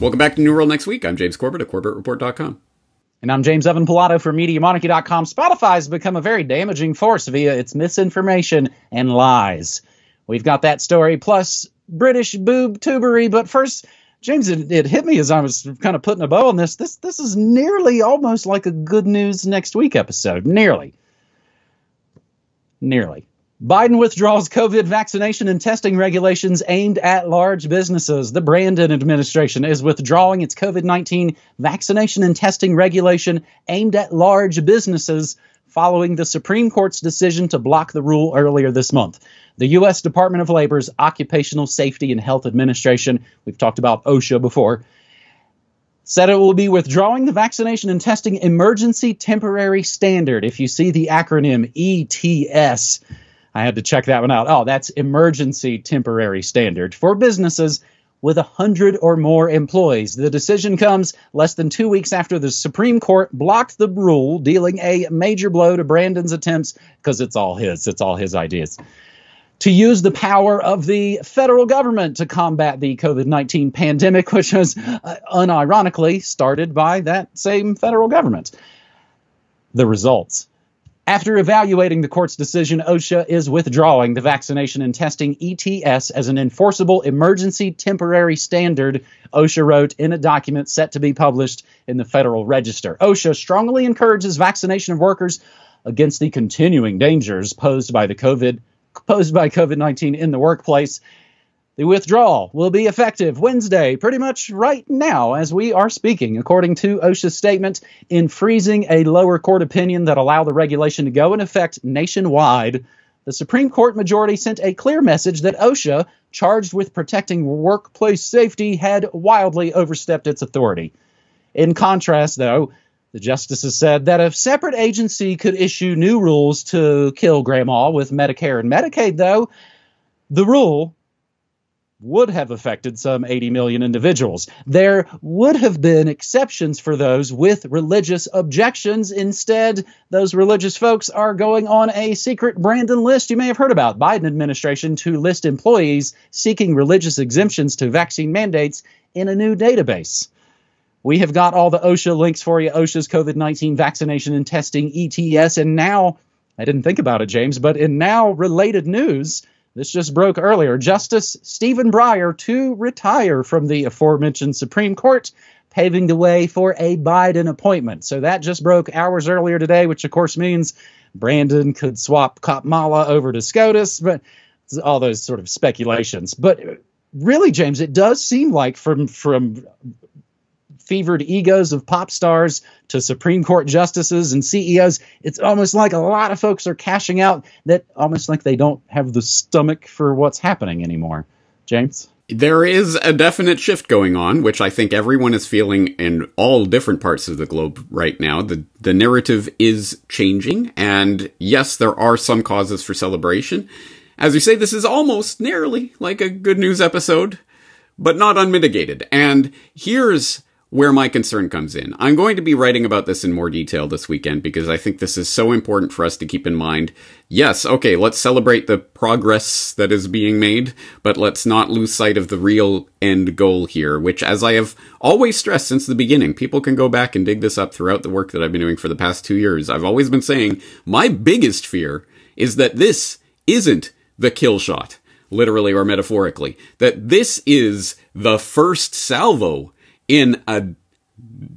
Welcome back to New World next week. I'm James Corbett at CorbettReport.com. And I'm James Evan Pilato for MediaMonarchy.com. Spotify has become a very damaging force via its misinformation and lies. We've got that story, plus British boob tubery. But first, James, it, it, hit me as I was kind of putting a bow on this. This this is nearly almost like a good news next week episode. Nearly. Nearly. Biden withdraws COVID vaccination and testing regulations aimed at large businesses. The Brandon administration is withdrawing its COVID 19 vaccination and testing regulation aimed at large businesses following the Supreme Court's decision to block the rule earlier this month. The U.S. Department of Labor's Occupational Safety and Health Administration, we've talked about OSHA before, said it will be withdrawing the vaccination and testing emergency temporary standard. If you see the acronym ETS, I had to check that one out. Oh, that's emergency temporary standard for businesses with 100 or more employees. The decision comes less than two weeks after the Supreme Court blocked the rule, dealing a major blow to Brandon's attempts, because it's all his, it's all his ideas, to use the power of the federal government to combat the COVID 19 pandemic, which was uh, unironically started by that same federal government. The results. After evaluating the court's decision, OSHA is withdrawing the vaccination and testing ETS as an enforceable emergency temporary standard, OSHA wrote in a document set to be published in the Federal Register. OSHA strongly encourages vaccination of workers against the continuing dangers posed by the COVID posed by COVID-19 in the workplace the withdrawal will be effective Wednesday, pretty much right now as we are speaking, according to OSHA's statement in freezing a lower court opinion that allowed the regulation to go in effect nationwide. The Supreme Court majority sent a clear message that OSHA, charged with protecting workplace safety, had wildly overstepped its authority. In contrast, though, the justices said that a separate agency could issue new rules to kill grandma with Medicare and Medicaid, though, the rule would have affected some 80 million individuals. There would have been exceptions for those with religious objections. Instead, those religious folks are going on a secret Brandon list you may have heard about. Biden administration to list employees seeking religious exemptions to vaccine mandates in a new database. We have got all the OSHA links for you OSHA's COVID 19 vaccination and testing ETS. And now, I didn't think about it, James, but in now related news, this just broke earlier. Justice Stephen Breyer to retire from the aforementioned Supreme Court, paving the way for a Biden appointment. So that just broke hours earlier today, which of course means Brandon could swap Kamala over to SCOTUS, but all those sort of speculations. But really, James, it does seem like from from fevered egos of pop stars to Supreme Court justices and CEOs. It's almost like a lot of folks are cashing out that almost like they don't have the stomach for what's happening anymore. James? There is a definite shift going on, which I think everyone is feeling in all different parts of the globe right now. The the narrative is changing, and yes, there are some causes for celebration. As you say, this is almost nearly like a good news episode, but not unmitigated. And here's where my concern comes in. I'm going to be writing about this in more detail this weekend because I think this is so important for us to keep in mind. Yes, okay, let's celebrate the progress that is being made, but let's not lose sight of the real end goal here, which, as I have always stressed since the beginning, people can go back and dig this up throughout the work that I've been doing for the past two years. I've always been saying my biggest fear is that this isn't the kill shot literally or metaphorically, that this is the first salvo in a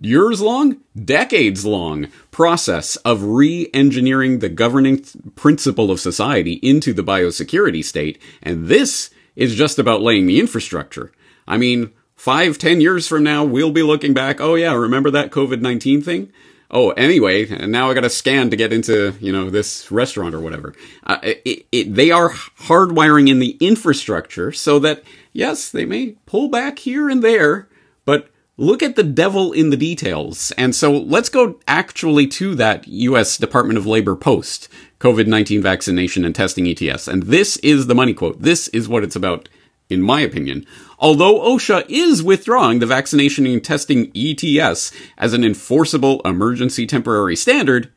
years long, decades long process of re engineering the governing principle of society into the biosecurity state. And this is just about laying the infrastructure. I mean, five, ten years from now, we'll be looking back. Oh, yeah, remember that COVID 19 thing? Oh, anyway, and now I got to scan to get into, you know, this restaurant or whatever. Uh, it, it, they are hardwiring in the infrastructure so that, yes, they may pull back here and there, but look at the devil in the details. And so let's go actually to that US Department of Labor post, COVID-19 vaccination and testing ETS. And this is the money quote. This is what it's about, in my opinion. Although OSHA is withdrawing the vaccination and testing ETS as an enforceable emergency temporary standard,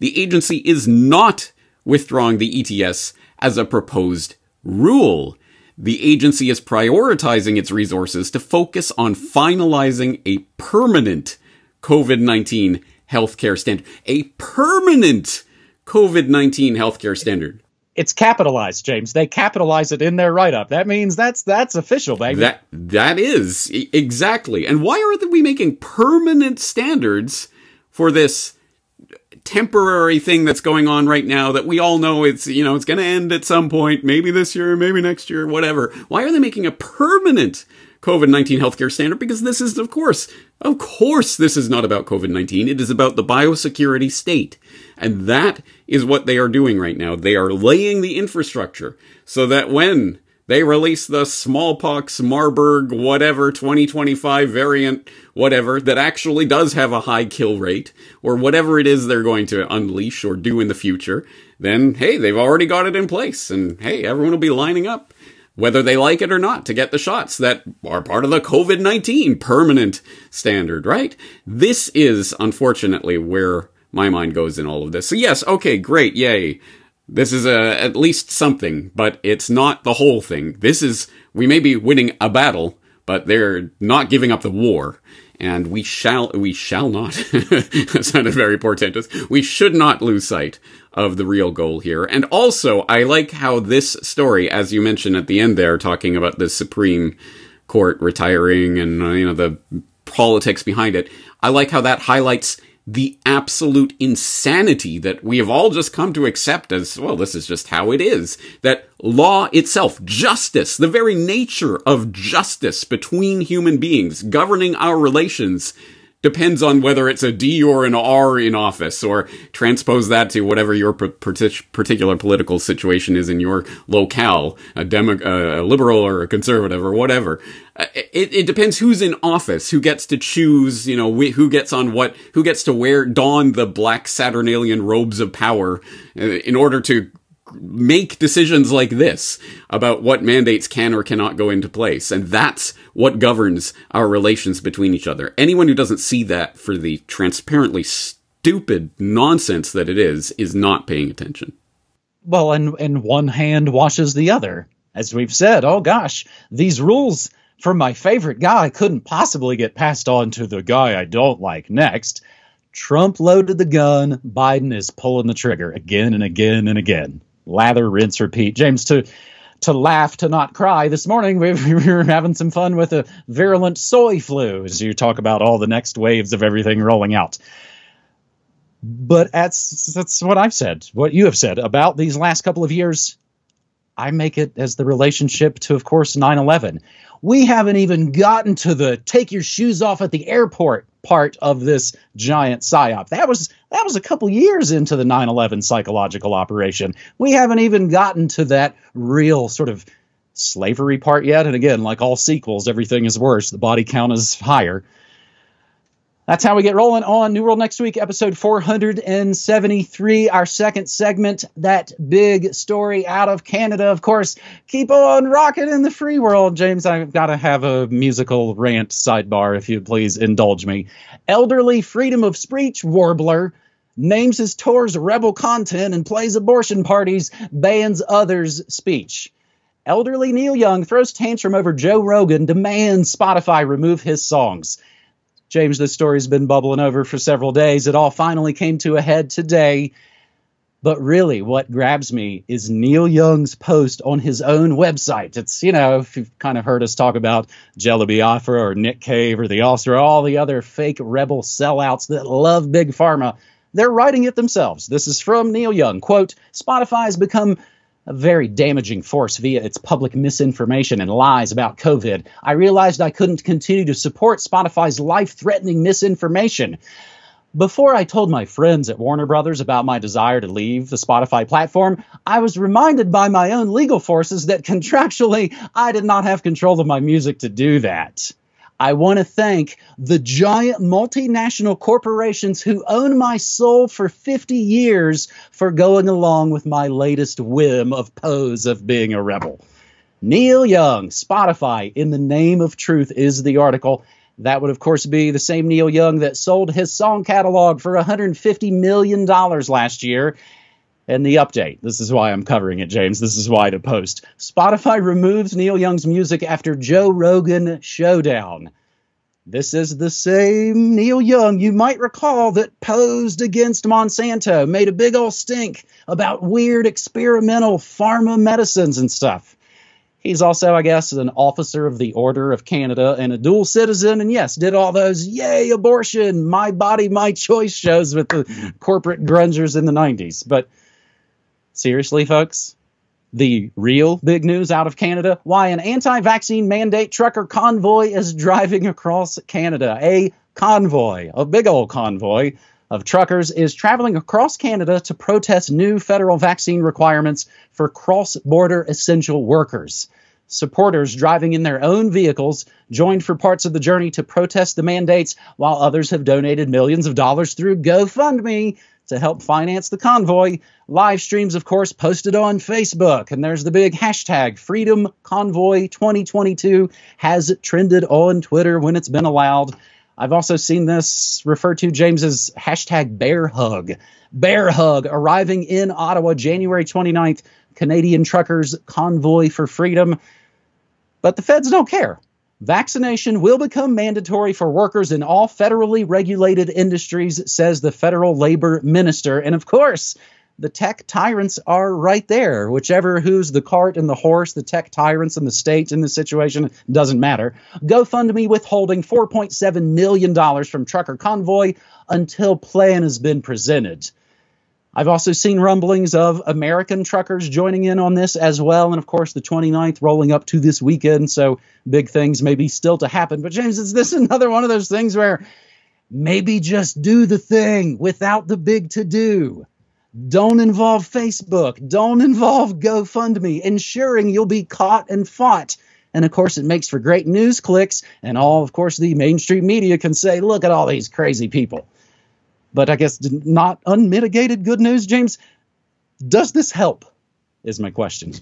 the agency is not withdrawing the ETS as a proposed rule. The agency is prioritizing its resources to focus on finalizing a permanent COVID 19 healthcare standard. A permanent COVID 19 healthcare standard. It's capitalized, James. They capitalize it in their write up. That means that's that's official, baby. That that is exactly. And why are we making permanent standards for this temporary thing that's going on right now that we all know it's you know it's going to end at some point, maybe this year, maybe next year, whatever. Why are they making a permanent COVID 19 healthcare standard? Because this is, of course, of course, this is not about COVID 19. It is about the biosecurity state. And that is what they are doing right now. They are laying the infrastructure so that when they release the smallpox, Marburg, whatever, 2025 variant, whatever, that actually does have a high kill rate, or whatever it is they're going to unleash or do in the future, then hey, they've already got it in place. And hey, everyone will be lining up, whether they like it or not, to get the shots that are part of the COVID 19 permanent standard, right? This is unfortunately where my mind goes in all of this. So yes, okay, great, yay. This is a, at least something, but it's not the whole thing. This is, we may be winning a battle, but they're not giving up the war. And we shall, we shall not, that sounded very portentous. We should not lose sight of the real goal here. And also, I like how this story, as you mentioned at the end there, talking about the Supreme Court retiring and, uh, you know, the politics behind it. I like how that highlights the absolute insanity that we have all just come to accept as, well, this is just how it is. That law itself, justice, the very nature of justice between human beings, governing our relations, depends on whether it's a D or an R in office, or transpose that to whatever your particular political situation is in your locale, a, demo- a liberal or a conservative or whatever. Uh, it, it depends who's in office, who gets to choose, you know, who gets on what, who gets to wear, don the black Saturnalian robes of power uh, in order to make decisions like this about what mandates can or cannot go into place. And that's what governs our relations between each other. Anyone who doesn't see that for the transparently stupid nonsense that it is, is not paying attention. Well, and, and one hand washes the other. As we've said, oh gosh, these rules for my favorite guy couldn't possibly get passed on to the guy I don't like next. Trump loaded the gun, Biden is pulling the trigger again and again and again lather, rinse, repeat. James, to to laugh, to not cry. This morning we, we were having some fun with a virulent soy flu as you talk about all the next waves of everything rolling out. But that's that's what I've said, what you have said about these last couple of years. I make it as the relationship to, of course, 9 11. We haven't even gotten to the take your shoes off at the airport part of this giant psyop. That was that was a couple years into the 9/11 psychological operation. We haven't even gotten to that real sort of slavery part yet. And again, like all sequels, everything is worse. The body count is higher. That's how we get rolling on New World next week, episode 473, our second segment, that big story out of Canada. Of course, keep on rocking in the free world. James, I've got to have a musical rant sidebar, if you'd please indulge me. Elderly freedom of speech warbler names his tours rebel content and plays abortion parties, bans others' speech. Elderly Neil Young throws tantrum over Joe Rogan, demands Spotify remove his songs. James, this story's been bubbling over for several days. It all finally came to a head today. But really, what grabs me is Neil Young's post on his own website. It's, you know, if you've kind of heard us talk about Jello Biafra or Nick Cave or the Ulster, all the other fake rebel sellouts that love Big Pharma, they're writing it themselves. This is from Neil Young. Quote, Spotify has become a very damaging force via its public misinformation and lies about COVID. I realized I couldn't continue to support Spotify's life threatening misinformation. Before I told my friends at Warner Brothers about my desire to leave the Spotify platform, I was reminded by my own legal forces that contractually I did not have control of my music to do that. I want to thank the giant multinational corporations who own my soul for 50 years for going along with my latest whim of pose of being a rebel. Neil Young, Spotify, in the name of truth is the article. That would, of course, be the same Neil Young that sold his song catalog for $150 million last year. And the update this is why I'm covering it, James. This is why to post. Spotify removes Neil Young's music after Joe Rogan showdown. This is the same Neil Young you might recall that posed against Monsanto, made a big old stink about weird experimental pharma medicines and stuff. He's also, I guess, an officer of the Order of Canada and a dual citizen. And yes, did all those yay abortion, my body, my choice shows with the corporate grungers in the 90s. But seriously, folks, the real big news out of Canada why an anti vaccine mandate trucker convoy is driving across Canada. A convoy, a big old convoy of truckers is traveling across Canada to protest new federal vaccine requirements for cross border essential workers. Supporters driving in their own vehicles joined for parts of the journey to protest the mandates, while others have donated millions of dollars through GoFundMe to help finance the convoy. Live streams, of course, posted on Facebook. And there's the big hashtag Freedom Convoy 2022 has trended on Twitter when it's been allowed. I've also seen this referred to, James, as hashtag bear hug. Bear hug arriving in Ottawa January 29th. Canadian truckers convoy for freedom. But the feds don't care. Vaccination will become mandatory for workers in all federally regulated industries, says the federal labor minister. And of course, the tech tyrants are right there. Whichever who's the cart and the horse, the tech tyrants and the state in this situation doesn't matter. GoFundMe withholding $4.7 million from Trucker Convoy until plan has been presented. I've also seen rumblings of American truckers joining in on this as well. And of course, the 29th rolling up to this weekend. So big things maybe still to happen. But James, is this another one of those things where maybe just do the thing without the big to do? Don't involve Facebook. Don't involve GoFundMe, ensuring you'll be caught and fought. And of course, it makes for great news clicks. And all, of course, the mainstream media can say, look at all these crazy people. But I guess not unmitigated good news, James. Does this help? Is my question.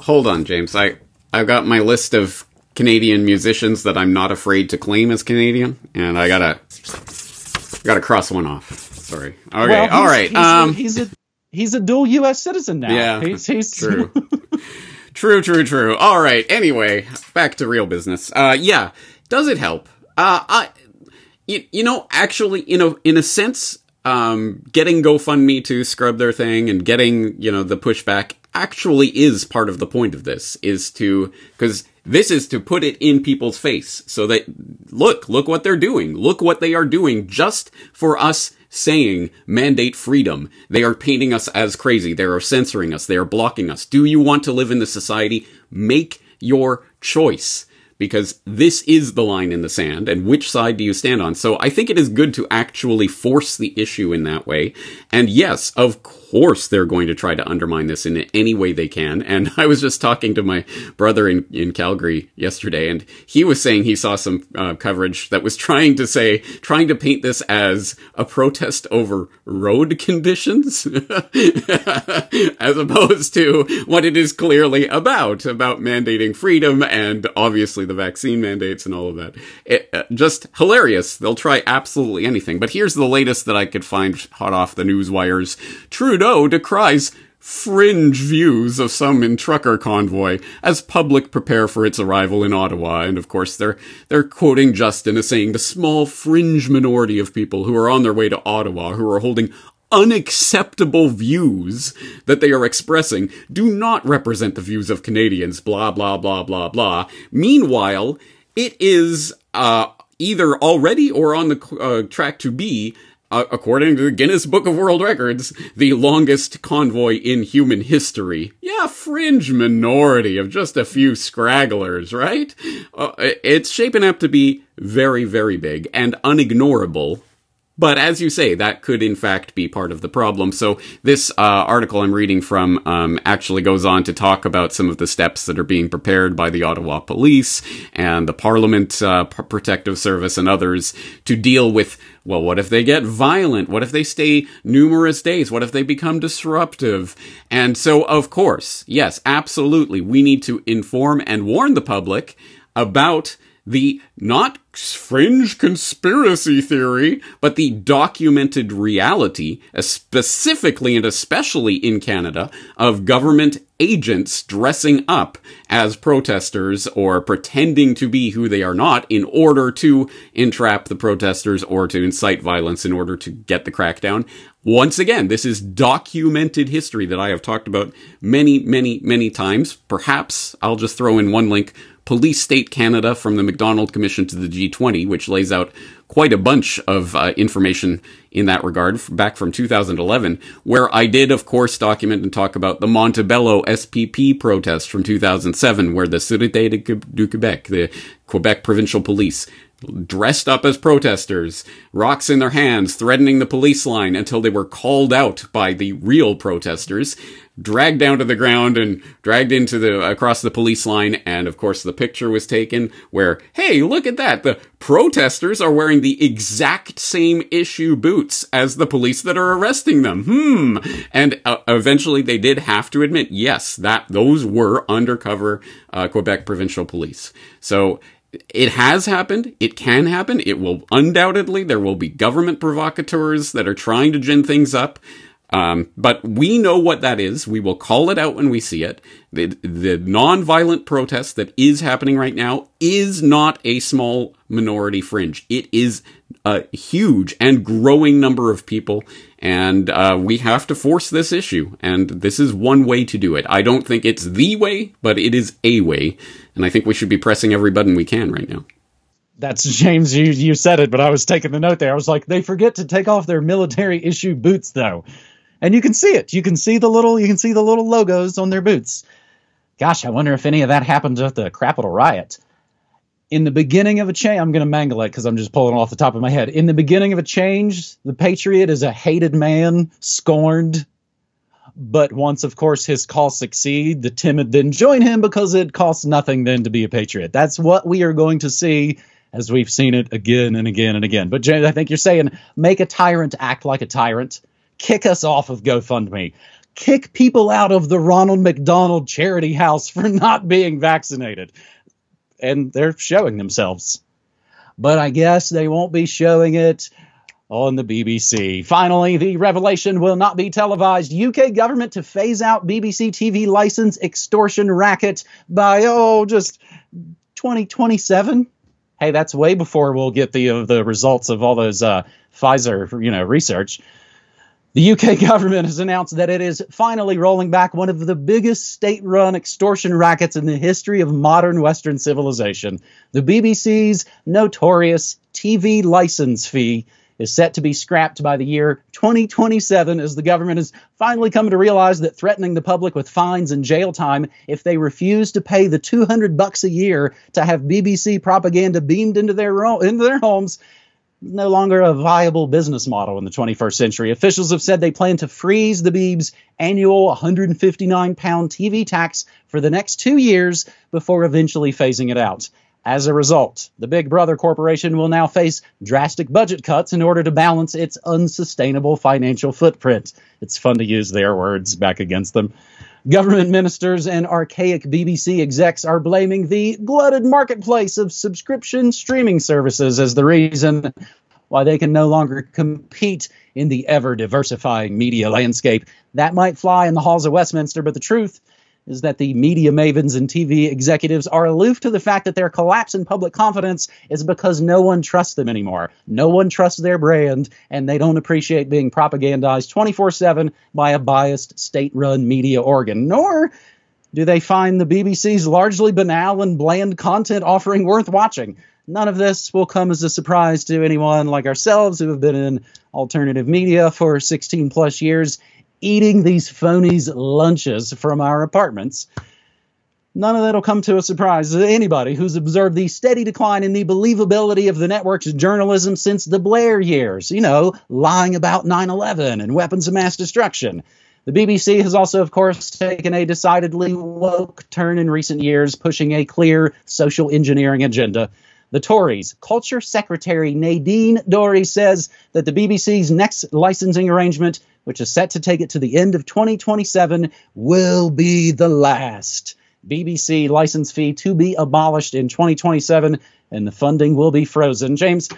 Hold on, James. I I've got my list of Canadian musicians that I'm not afraid to claim as Canadian, and I gotta gotta cross one off. Sorry. Okay. Well, all right. He's, um, he's a he's a dual U.S. citizen now. Yeah. He's, he's true. true. True. True. All right. Anyway, back to real business. Uh, yeah. Does it help? Uh, I, you, you know, actually, in a in a sense, um, getting GoFundMe to scrub their thing and getting you know the pushback actually is part of the point of this. Is to because this is to put it in people's face so that look, look what they're doing. Look what they are doing just for us saying mandate freedom. They are painting us as crazy. They are censoring us. They are blocking us. Do you want to live in this society? Make your choice because this is the line in the sand and which side do you stand on? So I think it is good to actually force the issue in that way. And yes, of course they're going to try to undermine this in any way they can. And I was just talking to my brother in, in Calgary yesterday and he was saying he saw some uh, coverage that was trying to say, trying to paint this as a protest over road conditions as opposed to what it is clearly about, about mandating freedom and obviously the vaccine mandates and all of that. It, uh, just hilarious. They'll try absolutely anything. But here's the latest that I could find hot off the news wires. Trudeau decries fringe views of some in trucker convoy as public prepare for its arrival in Ottawa. And of course, they're, they're quoting Justin as saying the small fringe minority of people who are on their way to Ottawa, who are holding unacceptable views that they are expressing do not represent the views of Canadians, blah, blah, blah, blah, blah. Meanwhile, it is, uh, either already or on the uh, track to be uh, according to the Guinness Book of World Records, the longest convoy in human history. Yeah, fringe minority of just a few scragglers, right? Uh, it's shaping up to be very, very big and unignorable but as you say, that could in fact be part of the problem. So this uh, article I'm reading from um, actually goes on to talk about some of the steps that are being prepared by the Ottawa Police and the Parliament uh, Protective Service and others to deal with. Well, what if they get violent? What if they stay numerous days? What if they become disruptive? And so, of course, yes, absolutely, we need to inform and warn the public about the not fringe conspiracy theory, but the documented reality, uh, specifically and especially in Canada, of government agents dressing up as protesters or pretending to be who they are not in order to entrap the protesters or to incite violence in order to get the crackdown. Once again, this is documented history that I have talked about many, many, many times. Perhaps I'll just throw in one link Police State Canada from the McDonald Commission to the G20, which lays out quite a bunch of uh, information in that regard back from 2011, where I did, of course, document and talk about the Montebello SPP protest from 2007, where the Sûreté du Québec, the Quebec Provincial Police, dressed up as protesters, rocks in their hands, threatening the police line until they were called out by the real protesters, dragged down to the ground and dragged into the across the police line. And of course the picture was taken where hey look at that. The protesters are wearing the exact same issue boots as the police that are arresting them. Hmm. And uh, eventually they did have to admit yes that those were undercover uh, Quebec provincial police. So it has happened. It can happen. It will undoubtedly. There will be government provocateurs that are trying to gin things up. Um, but we know what that is. We will call it out when we see it. The, the non-violent protest that is happening right now is not a small minority fringe. It is a huge and growing number of people, and uh, we have to force this issue. And this is one way to do it. I don't think it's the way, but it is a way, and I think we should be pressing every button we can right now. That's James. You you said it, but I was taking the note there. I was like, they forget to take off their military issue boots, though and you can see it. You can see the little you can see the little logos on their boots. Gosh, I wonder if any of that happened at the Capitol riot. In the beginning of a change, I'm going to mangle it because I'm just pulling off the top of my head. In the beginning of a change, the patriot is a hated man, scorned. But once, of course, his cause succeed, the timid then join him because it costs nothing then to be a patriot. That's what we are going to see as we've seen it again and again and again. But James, I think you're saying make a tyrant act like a tyrant kick us off of GoFundMe. Kick people out of the Ronald McDonald Charity House for not being vaccinated. And they're showing themselves. But I guess they won't be showing it on the BBC. Finally, the revelation will not be televised. UK government to phase out BBC TV license extortion racket by, oh, just 2027. Hey, that's way before we'll get the uh, the results of all those uh, Pfizer, you know, research. The UK government has announced that it is finally rolling back one of the biggest state run extortion rackets in the history of modern Western civilization. The BBC's notorious TV license fee is set to be scrapped by the year 2027 as the government has finally come to realize that threatening the public with fines and jail time if they refuse to pay the 200 bucks a year to have BBC propaganda beamed into their into their homes no longer a viable business model in the 21st century. Officials have said they plan to freeze the Beeb's annual 159 pound TV tax for the next two years before eventually phasing it out. As a result, the Big Brother Corporation will now face drastic budget cuts in order to balance its unsustainable financial footprint. It's fun to use their words back against them. Government ministers and archaic BBC execs are blaming the glutted marketplace of subscription streaming services as the reason why they can no longer compete in the ever diversifying media landscape. That might fly in the halls of Westminster, but the truth is that the media mavens and TV executives are aloof to the fact that their collapse in public confidence is because no one trusts them anymore. No one trusts their brand, and they don't appreciate being propagandized 24 7 by a biased state run media organ. Nor do they find the BBC's largely banal and bland content offering worth watching. None of this will come as a surprise to anyone like ourselves who have been in alternative media for 16 plus years eating these phonies' lunches from our apartments. None of that'll come to a surprise to anybody who's observed the steady decline in the believability of the network's journalism since the Blair years, you know, lying about 9 11 and weapons of mass destruction. The BBC has also, of course, taken a decidedly woke turn in recent years, pushing a clear social engineering agenda. The Tories. Culture Secretary Nadine Dorries says that the BBC's next licensing arrangement which is set to take it to the end of 2027, will be the last. BBC license fee to be abolished in 2027 and the funding will be frozen. James,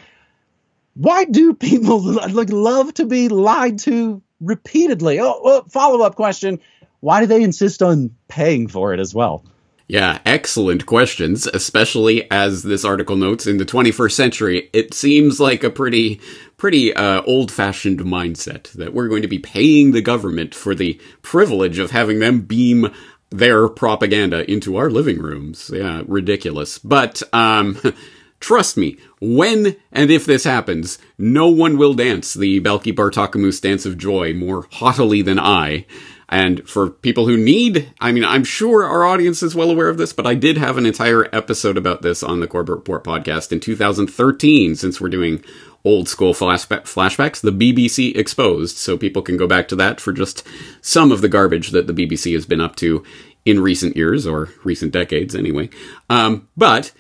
why do people like love to be lied to repeatedly? Oh, oh well, follow up question: Why do they insist on paying for it as well? Yeah, excellent questions, especially as this article notes in the 21st century. It seems like a pretty, pretty uh, old fashioned mindset that we're going to be paying the government for the privilege of having them beam their propaganda into our living rooms. Yeah, ridiculous. But, um, Trust me, when and if this happens, no one will dance the Balki Bartokomous dance of joy more haughtily than I. And for people who need, I mean, I'm sure our audience is well aware of this, but I did have an entire episode about this on the Corbett Report podcast in 2013, since we're doing old school flashbacks, the BBC exposed. So people can go back to that for just some of the garbage that the BBC has been up to in recent years, or recent decades anyway. Um, but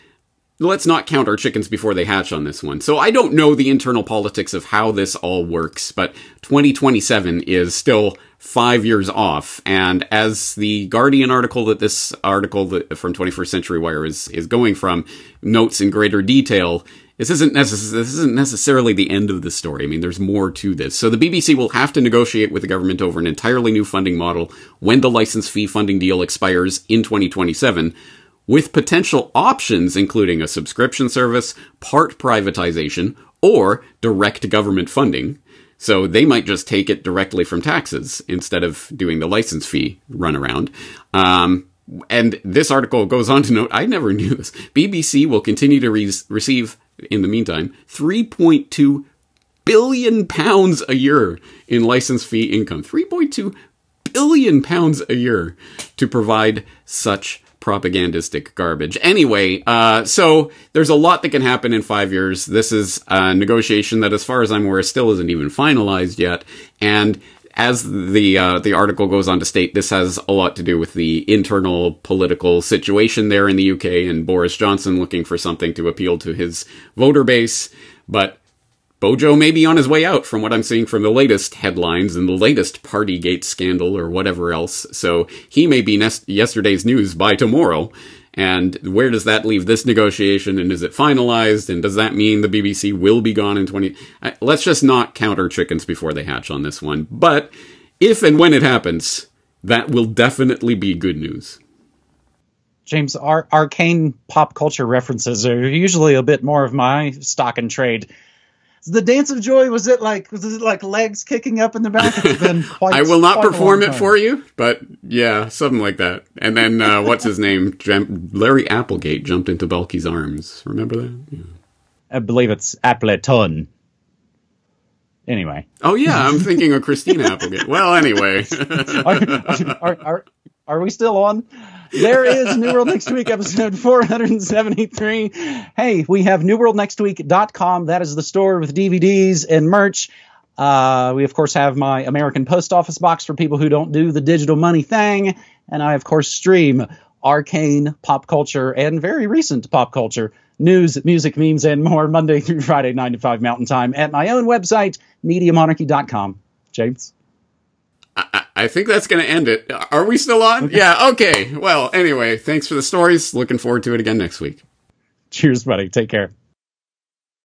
let's not count our chickens before they hatch on this one. So I don't know the internal politics of how this all works, but 2027 is still five years off. And as the Guardian article that this article from 21st Century Wire is, is going from notes in greater detail, this isn't, necess- this isn't necessarily the end of the story. I mean, there's more to this. So the BBC will have to negotiate with the government over an entirely new funding model when the license fee funding deal expires in 2027 with potential options including a subscription service, part privatization, or direct government funding. So they might just take it directly from taxes instead of doing the license fee runaround. Um, and this article goes on to note, I never knew this. BBC will continue to re- receive, in the meantime, 3.2 billion pounds a year in license fee income. 3.2 billion pounds a year to provide such propagandistic garbage. Anyway, uh, so there's a lot that can happen in five years. This is a negotiation that, as far as I'm aware, still isn't even finalized yet. And as the uh, the article goes on to state, this has a lot to do with the internal political situation there in the UK and Boris Johnson looking for something to appeal to his voter base. But Bojo may be on his way out from what I'm seeing from the latest headlines and the latest Partygate scandal or whatever else. So he may be ne- yesterday's news by tomorrow. And where does that leave this negotiation? And is it finalized? And does that mean the BBC will be gone in 20? Uh, let's just not count our chickens before they hatch on this one. But if and when it happens, that will definitely be good news. James, our arcane pop culture references are usually a bit more of my stock and trade the dance of joy was it like was it like legs kicking up in the back? It's been quite. I will not perform it for you, but yeah, something like that. And then uh, what's his name? Larry Applegate jumped into Balki's arms. Remember that? Yeah. I believe it's Appleton. Anyway. Oh yeah, I'm thinking of Christina Applegate. Well, anyway. are, are, are, are we still on? There is New World Next Week, episode 473. Hey, we have newworldnextweek.com. That is the store with DVDs and merch. Uh, we, of course, have my American Post Office box for people who don't do the digital money thing. And I, of course, stream arcane pop culture and very recent pop culture news, music, memes, and more Monday through Friday, 9 to 5 Mountain Time at my own website, MediaMonarchy.com. James? I think that's going to end it. Are we still on? yeah, okay. Well, anyway, thanks for the stories. Looking forward to it again next week. Cheers, buddy. Take care.